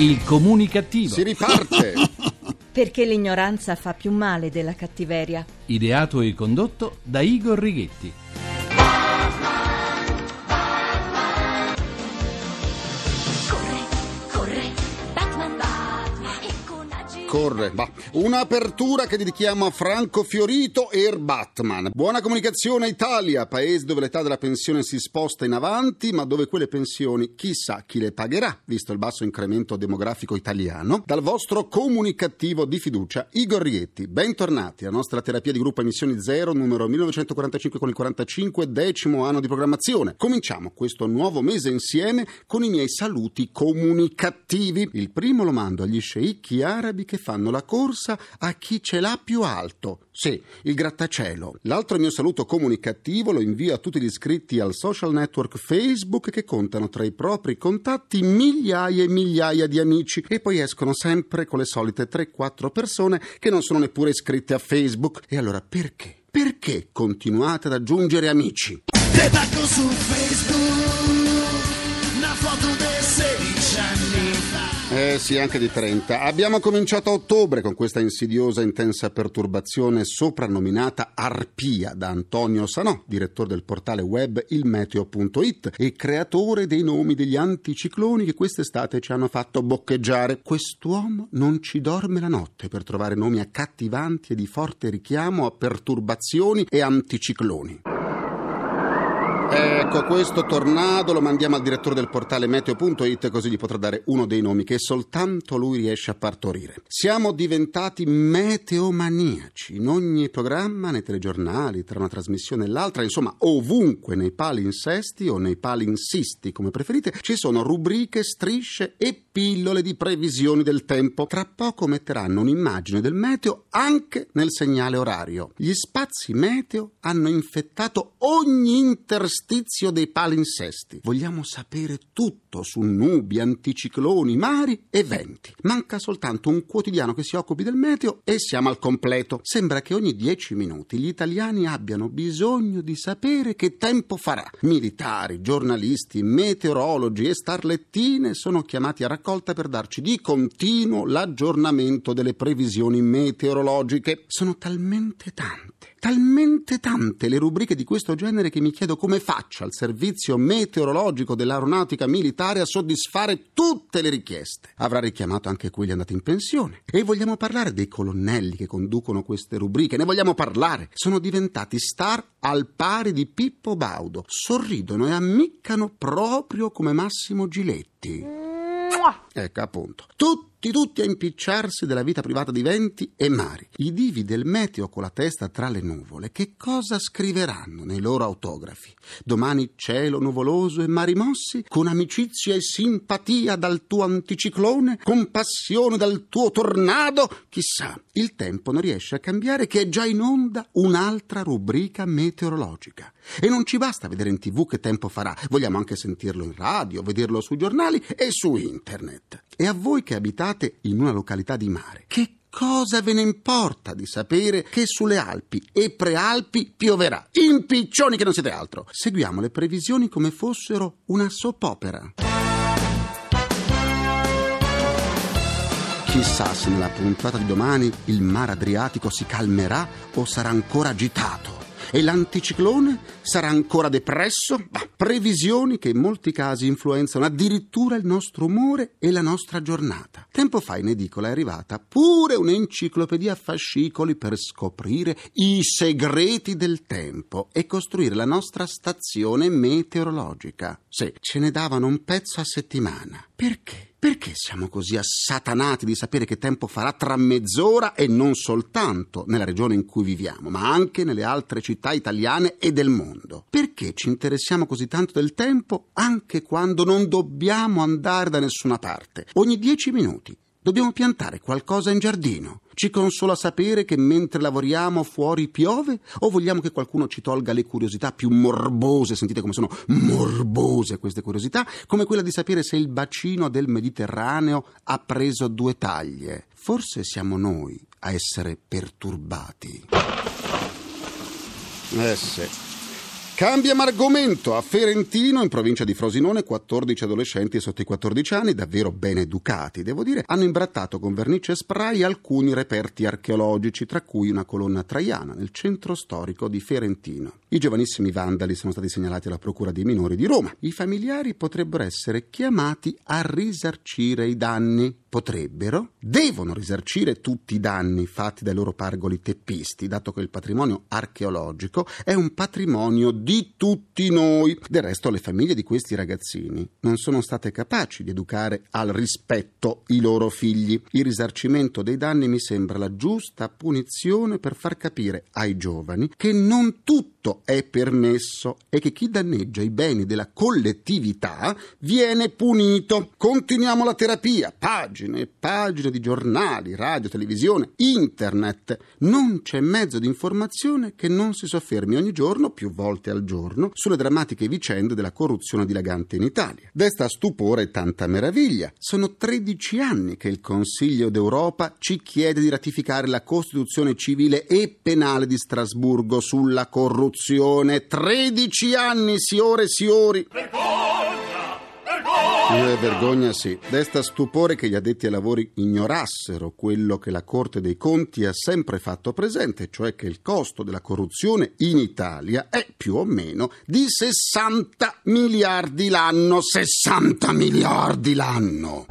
Il comunicativo. Si riparte. Perché l'ignoranza fa più male della cattiveria. Ideato e condotto da Igor Righetti. Corre, va. Un'apertura che dedichiamo a Franco Fiorito e Batman. Buona comunicazione Italia, paese dove l'età della pensione si sposta in avanti, ma dove quelle pensioni chissà chi le pagherà, visto il basso incremento demografico italiano. Dal vostro comunicativo di fiducia, Igor Rietti. Bentornati alla nostra terapia di gruppo Emissioni Zero, numero 1945 con il 45, decimo anno di programmazione. Cominciamo questo nuovo mese insieme con i miei saluti comunicativi. Il primo lo mando agli sceicchi arabi che fanno la corsa a chi ce l'ha più alto. Sì, il grattacielo. L'altro mio saluto comunicativo lo invio a tutti gli iscritti al social network Facebook che contano tra i propri contatti migliaia e migliaia di amici e poi escono sempre con le solite 3-4 persone che non sono neppure iscritte a Facebook. E allora perché? Perché continuate ad aggiungere amici? Taggo su Facebook Una foto dei 16 anni fa Eh sì, anche di 30. Abbiamo cominciato a ottobre con questa insidiosa intensa perturbazione soprannominata Arpia da Antonio Sanò, direttore del portale web ilmeteo.it e creatore dei nomi degli anticicloni che quest'estate ci hanno fatto boccheggiare. Quest'uomo non ci dorme la notte per trovare nomi accattivanti e di forte richiamo a perturbazioni e anticicloni. Ecco, questo tornado lo mandiamo al direttore del portale meteo.it così gli potrà dare uno dei nomi che soltanto lui riesce a partorire. Siamo diventati meteomaniaci. In ogni programma, nei telegiornali, tra una trasmissione e l'altra, insomma, ovunque nei palinsesti o nei palinsisti, come preferite, ci sono rubriche, strisce e pillole di previsioni del tempo. Tra poco metteranno un'immagine del meteo anche nel segnale orario. Gli spazi meteo hanno infettato ogni interstizio dei palinsesti. Vogliamo sapere tutto su nubi, anticicloni, mari e venti. Manca soltanto un quotidiano che si occupi del meteo e siamo al completo. Sembra che ogni dieci minuti gli italiani abbiano bisogno di sapere che tempo farà. Militari, giornalisti, meteorologi e starlettine sono chiamati a raccolta per darci di continuo l'aggiornamento delle previsioni meteorologiche. Sono talmente tante, talmente tante le rubriche di questo genere che mi chiedo come faccia il servizio meteorologico dell'aeronautica militare a soddisfare tutte le richieste. Avrà richiamato anche quelli andati in pensione. E vogliamo parlare dei colonnelli che conducono queste rubriche, ne vogliamo parlare. Sono diventati star al pari di Pippo Baudo. Sorridono e ammiccano proprio come Massimo Giletti. Ecco appunto. Tutti, tutti a impicciarsi della vita privata di venti e mari. I divi del meteo con la testa tra le nuvole, che cosa scriveranno nei loro autografi? Domani cielo nuvoloso e mari mossi, con amicizia e simpatia dal tuo anticiclone, con passione dal tuo tornado? Chissà, il tempo non riesce a cambiare che è già in onda un'altra rubrica meteorologica. E non ci basta vedere in tv che tempo farà, vogliamo anche sentirlo in radio, vederlo sui giornali e su internet. E a voi che abitate in una località di mare, che cosa ve ne importa di sapere che sulle Alpi e prealpi pioverà? Impiccioni che non siete altro! Seguiamo le previsioni come fossero una soap opera. Chissà se nella puntata di domani il mare Adriatico si calmerà o sarà ancora agitato. E l'anticiclone sarà ancora depresso? Bah, previsioni che in molti casi influenzano addirittura il nostro umore e la nostra giornata. Tempo fa in edicola è arrivata pure un'enciclopedia a fascicoli per scoprire i segreti del tempo e costruire la nostra stazione meteorologica. Sì, ce ne davano un pezzo a settimana. Perché? Perché siamo così assatanati di sapere che tempo farà tra mezz'ora e non soltanto nella regione in cui viviamo, ma anche nelle altre città italiane e del mondo? Perché ci interessiamo così tanto del tempo anche quando non dobbiamo andare da nessuna parte? Ogni dieci minuti dobbiamo piantare qualcosa in giardino. Ci consola sapere che mentre lavoriamo fuori piove? O vogliamo che qualcuno ci tolga le curiosità più morbose? Sentite come sono morbose queste curiosità, come quella di sapere se il bacino del Mediterraneo ha preso due taglie. Forse siamo noi a essere perturbati. Eh sì. Cambiamo argomento. A Ferentino, in provincia di Frosinone, 14 adolescenti sotto i 14 anni, davvero ben educati, devo dire, hanno imbrattato con vernice spray alcuni reperti archeologici, tra cui una colonna traiana nel centro storico di Ferentino. I giovanissimi vandali sono stati segnalati alla Procura dei minori di Roma. I familiari potrebbero essere chiamati a risarcire i danni. Potrebbero, devono risarcire tutti i danni fatti dai loro pargoli teppisti, dato che il patrimonio archeologico è un patrimonio di tutti noi. Del resto, le famiglie di questi ragazzini non sono state capaci di educare al rispetto i loro figli. Il risarcimento dei danni mi sembra la giusta punizione per far capire ai giovani che non tutto è permesso e che chi danneggia i beni della collettività viene punito. Continuiamo la terapia. Pagine e pagine di giornali, radio, televisione, internet. Non c'è mezzo di informazione che non si soffermi ogni giorno, più volte al giorno, sulle drammatiche vicende della corruzione dilagante in Italia. Desta stupore e tanta meraviglia. Sono 13 anni che il Consiglio d'Europa ci chiede di ratificare la Costituzione civile e penale di Strasburgo sulla corruzione. 13 anni, signore e signori! Eh, vergogna sì. Desta stupore che gli addetti ai lavori ignorassero quello che la Corte dei Conti ha sempre fatto presente, cioè che il costo della corruzione in Italia è più o meno di 60 miliardi l'anno. 60 miliardi l'anno!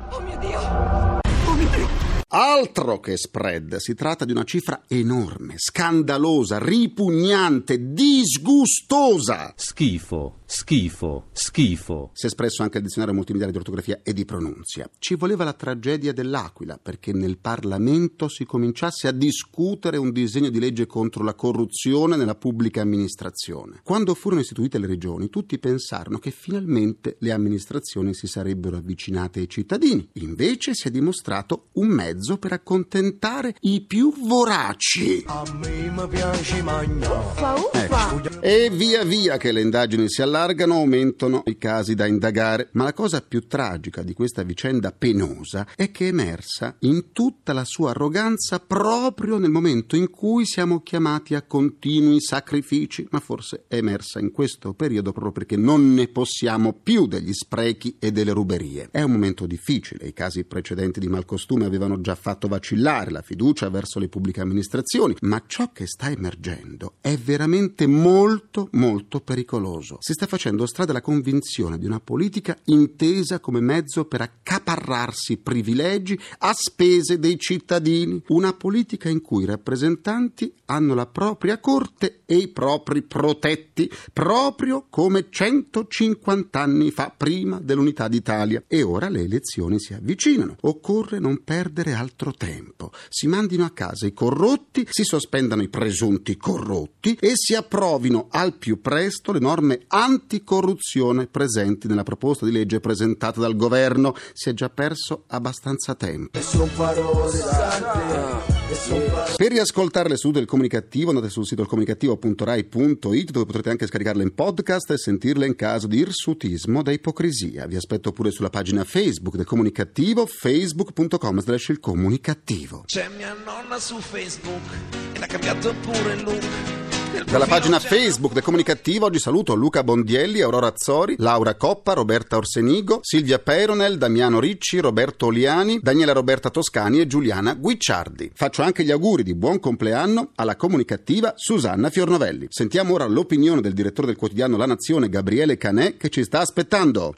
Altro che spread, si tratta di una cifra enorme, scandalosa, ripugnante, disgustosa. Schifo, schifo, schifo. Si è espresso anche il dizionario multimediale di ortografia e di pronunzia. Ci voleva la tragedia dell'Aquila perché nel Parlamento si cominciasse a discutere un disegno di legge contro la corruzione nella pubblica amministrazione. Quando furono istituite le regioni, tutti pensarono che finalmente le amministrazioni si sarebbero avvicinate ai cittadini. Invece si è dimostrato un mezzo per accontentare i più voraci. A me mi piace mangiare. Uffa, uffa. E via via che le indagini si allargano, aumentano i casi da indagare. Ma la cosa più tragica di questa vicenda penosa è che è emersa in tutta la sua arroganza proprio nel momento in cui siamo chiamati a continui sacrifici. Ma forse è emersa in questo periodo proprio perché non ne possiamo più degli sprechi e delle ruberie. È un momento difficile. I casi precedenti di malcostume avevano già fatto vacillare la fiducia verso le pubbliche amministrazioni, ma ciò che sta emergendo è veramente molto molto pericoloso. Si sta facendo strada la convinzione di una politica intesa come mezzo per accaparrarsi privilegi a spese dei cittadini, una politica in cui i rappresentanti hanno la propria corte e i propri protetti, proprio come 150 anni fa prima dell'unità d'Italia. E ora le elezioni si avvicinano. Occorre non perdere altro tempo. Si mandino a casa i corrotti, si sospendano i presunti corrotti e si approvino al più presto le norme anticorruzione presenti nella proposta di legge presentata dal governo. Si è già perso abbastanza tempo. Per riascoltare le sedute del comunicativo andate sul sito ilcomunicativo.rai.it dove potrete anche scaricarle in podcast e sentirle in caso di irsutismo da ipocrisia. Vi aspetto pure sulla pagina Facebook del comunicativo facebook.com slash il comunicativo. C'è mia nonna su Facebook e l'ha cambiato pure il look. Dalla pagina Facebook del Comunicativo oggi saluto Luca Bondielli, Aurora Azzori, Laura Coppa, Roberta Orsenigo, Silvia Peronel, Damiano Ricci, Roberto Oliani, Daniela Roberta Toscani e Giuliana Guicciardi. Faccio anche gli auguri di buon compleanno alla comunicativa Susanna Fiornovelli. Sentiamo ora l'opinione del direttore del quotidiano La Nazione, Gabriele Canè, che ci sta aspettando.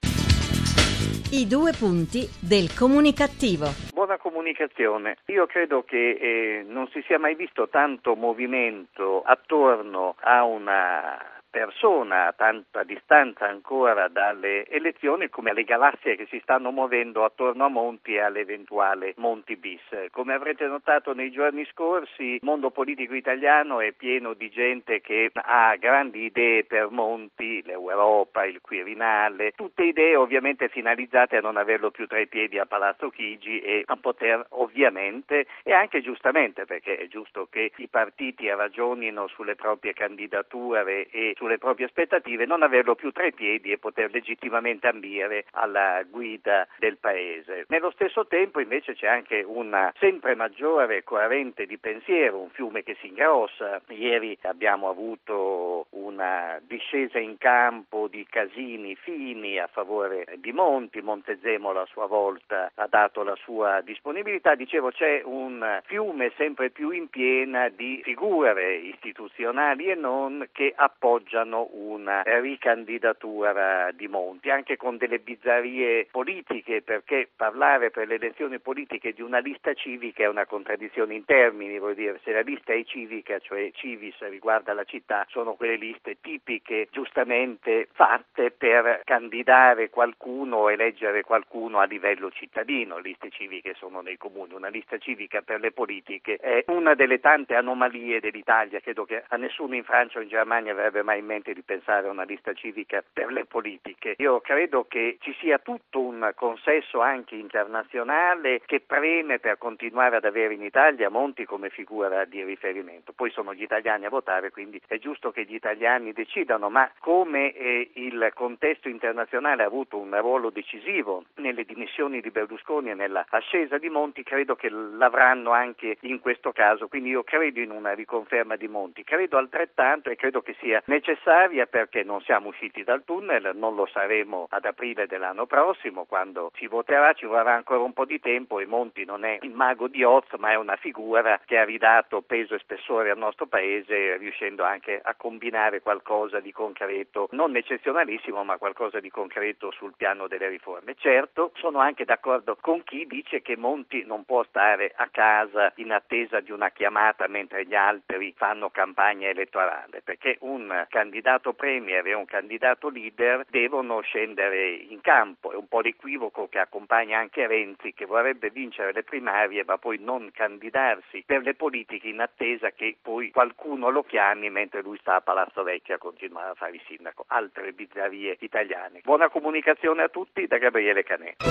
I due punti del comunicativo. Buona comunicazione. Io credo che eh, non si sia mai visto tanto movimento attorno a una persona a tanta distanza ancora dalle elezioni come le galassie che si stanno muovendo attorno a Monti e all'eventuale Monti bis. Come avrete notato nei giorni scorsi il mondo politico italiano è pieno di gente che ha grandi idee per Monti, l'Europa, il Quirinale, tutte idee ovviamente finalizzate a non averlo più tra i piedi a Palazzo Chigi e a poter ovviamente e anche giustamente perché è giusto che i partiti ragionino sulle proprie candidature e sulle proprie aspettative, non averlo più tra i piedi e poter legittimamente ambire alla guida del paese. Nello stesso tempo invece c'è anche una sempre maggiore coerente di pensiero, un fiume che si ingrossa. Ieri abbiamo avuto una discesa in campo di Casini fini a favore di Monti, Montezemolo a sua volta ha dato la sua disponibilità, dicevo c'è un fiume sempre più in piena di figure istituzionali e non che appoggiano una ricandidatura di Monti, anche con delle bizzarrie politiche, perché parlare per le elezioni politiche di una lista civica è una contraddizione in termini, vuol dire se la lista è civica, cioè civis riguarda la città, sono quelle liste tipiche giustamente fatte per candidare qualcuno eleggere qualcuno a livello cittadino, liste civiche sono nei comuni, una lista civica per le politiche è una delle tante anomalie dell'Italia, credo che a nessuno in Francia o in Germania avrebbe mai in mente di pensare a una lista civica per le politiche. Io credo che ci sia tutto un consesso anche internazionale che preme per continuare ad avere in Italia Monti come figura di riferimento. Poi sono gli italiani a votare, quindi è giusto che gli italiani decidano, ma come eh, il contesto internazionale ha avuto un ruolo decisivo nelle dimissioni di Berlusconi e nella ascesa di Monti, credo che l'avranno anche in questo caso. Quindi io credo in una riconferma di Monti, credo altrettanto e credo che sia necessaria perché non siamo usciti dal tunnel, non lo saremo ad aprile dell'anno prossimo quando si voterà, ci vorrà ancora un po' di tempo e Monti non è il mago di Oz ma è una figura che ha ridato peso e spessore al nostro paese riuscendo anche a combinare qualcosa di concreto, non eccezionalissimo ma qualcosa di concreto sul piano delle riforme. Certo, sono anche d'accordo con chi dice che Monti non può stare a casa in attesa di una chiamata mentre gli altri fanno campagna elettorale, perché un candidato premier e un candidato leader devono scendere in campo. È un po' l'equivoco che accompagna anche Renzi che vorrebbe vincere le primarie ma poi non candidarsi per le politiche in attesa che poi qualcuno lo chiami mentre lui sta a Palazzo Vecchio a continuare a fare il sindaco. Altre bizzarrie italiane. Buona comunicazione a tutti da Gabriele Canetti.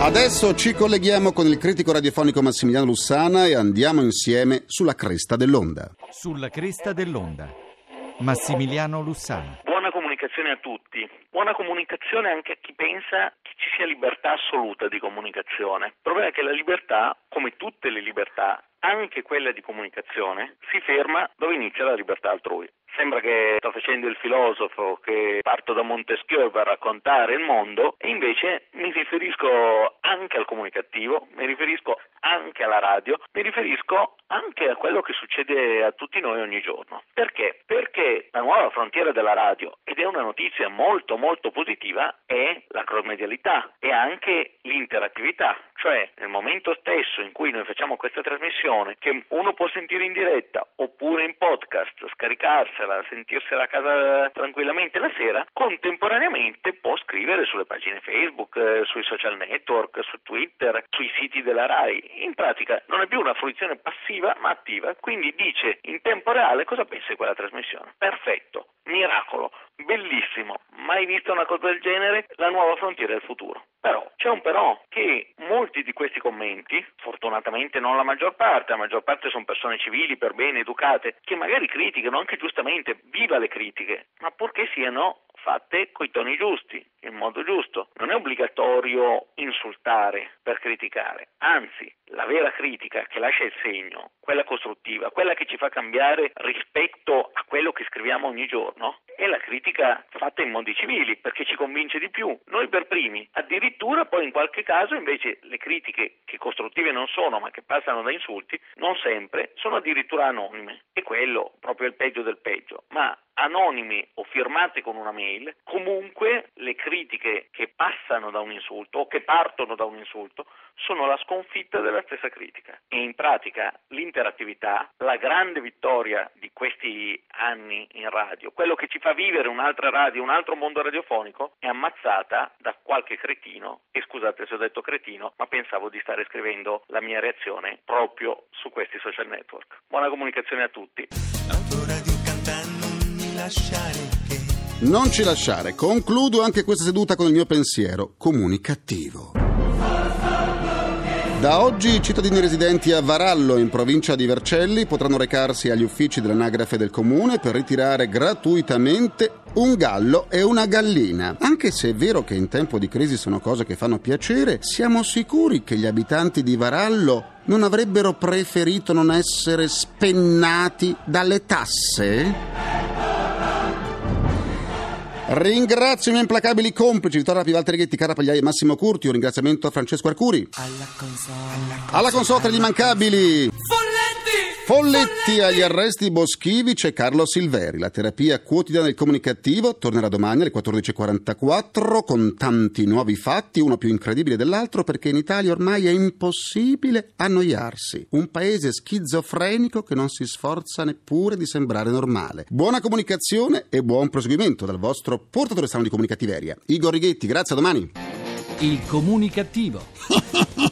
Adesso ci colleghiamo con il critico radiofonico Massimiliano Lussana e andiamo insieme sulla cresta dell'onda. Sulla cresta dell'onda. Massimiliano Lussana. Buona comunicazione a tutti. Buona comunicazione anche a chi pensa che ci sia libertà assoluta di comunicazione. Il problema è che la libertà, come tutte le libertà, anche quella di comunicazione, si ferma dove inizia la libertà altrui. Sembra che sto facendo il filosofo, che parto da Montesquieu per raccontare il mondo e invece mi riferisco anche al comunicativo, mi riferisco anche alla radio, mi riferisco anche a quello che succede a tutti noi ogni giorno. Perché? Perché la nuova frontiera della radio, ed è una notizia molto molto positiva, è la cross-medialità e anche l'interattività, cioè nel momento stesso in cui noi facciamo questa trasmissione, che uno può sentire in diretta oppure in podcast, scaricarsela, sentirsela a casa tranquillamente la sera, contemporaneamente può scrivere sulle pagine Facebook, eh, sui social network, su Twitter, sui siti della RAI. In pratica non è più una fruizione passiva ma attiva, quindi dice in tempo reale cosa pensa di quella trasmissione. Perfetto, miracolo, bellissimo, mai visto una cosa del genere, la nuova frontiera del futuro. Però c'è un però che molti di questi commenti, fortunatamente non la maggior parte, la maggior parte sono persone civili, per bene, educate, che magari criticano anche giustamente, viva le critiche, ma purché siano fatte coi toni giusti, in modo giusto. Non è obbligatorio insultare per criticare, anzi, la vera critica che lascia il segno, quella costruttiva, quella che ci fa cambiare rispetto a quello che scriviamo ogni giorno, è la critica fatta in modi civili, perché ci convince di più, noi per primi. Addirittura poi in qualche caso invece le critiche che costruttive non sono, ma che passano da insulti, non sempre sono addirittura anonime. E quello proprio è il peggio del peggio. Ma anonimi o firmate con una mail, comunque le critiche che passano da un insulto o che partono da un insulto sono la sconfitta della stessa critica. E in pratica l'interattività, la grande vittoria di questi anni in radio, quello che ci fa vivere un'altra radio, un altro mondo radiofonico, è ammazzata da qualche cretino, e scusate se ho detto cretino, ma pensavo di stare scrivendo la mia reazione proprio su questi social network. Buona comunicazione a tutti. Non ci lasciare, concludo anche questa seduta con il mio pensiero comunicativo. Da oggi i cittadini residenti a Varallo, in provincia di Vercelli, potranno recarsi agli uffici dell'anagrafe del comune per ritirare gratuitamente un gallo e una gallina. Anche se è vero che in tempo di crisi sono cose che fanno piacere, siamo sicuri che gli abitanti di Varallo non avrebbero preferito non essere spennati dalle tasse? Ringrazio i miei implacabili complici Vittorio Pivalti Righetti, Cara Pagliai e Massimo Curti. Un ringraziamento a Francesco Arcuri. Alla console. Alla console gli immancabili. Folletti agli arresti boschivi c'è Carlo Silveri. La terapia quotidiana del comunicativo tornerà domani alle 14.44 con tanti nuovi fatti, uno più incredibile dell'altro perché in Italia ormai è impossibile annoiarsi. Un paese schizofrenico che non si sforza neppure di sembrare normale. Buona comunicazione e buon proseguimento dal vostro portatore strano di comunicativeria. Igor Righetti, grazie, a domani. Il comunicativo.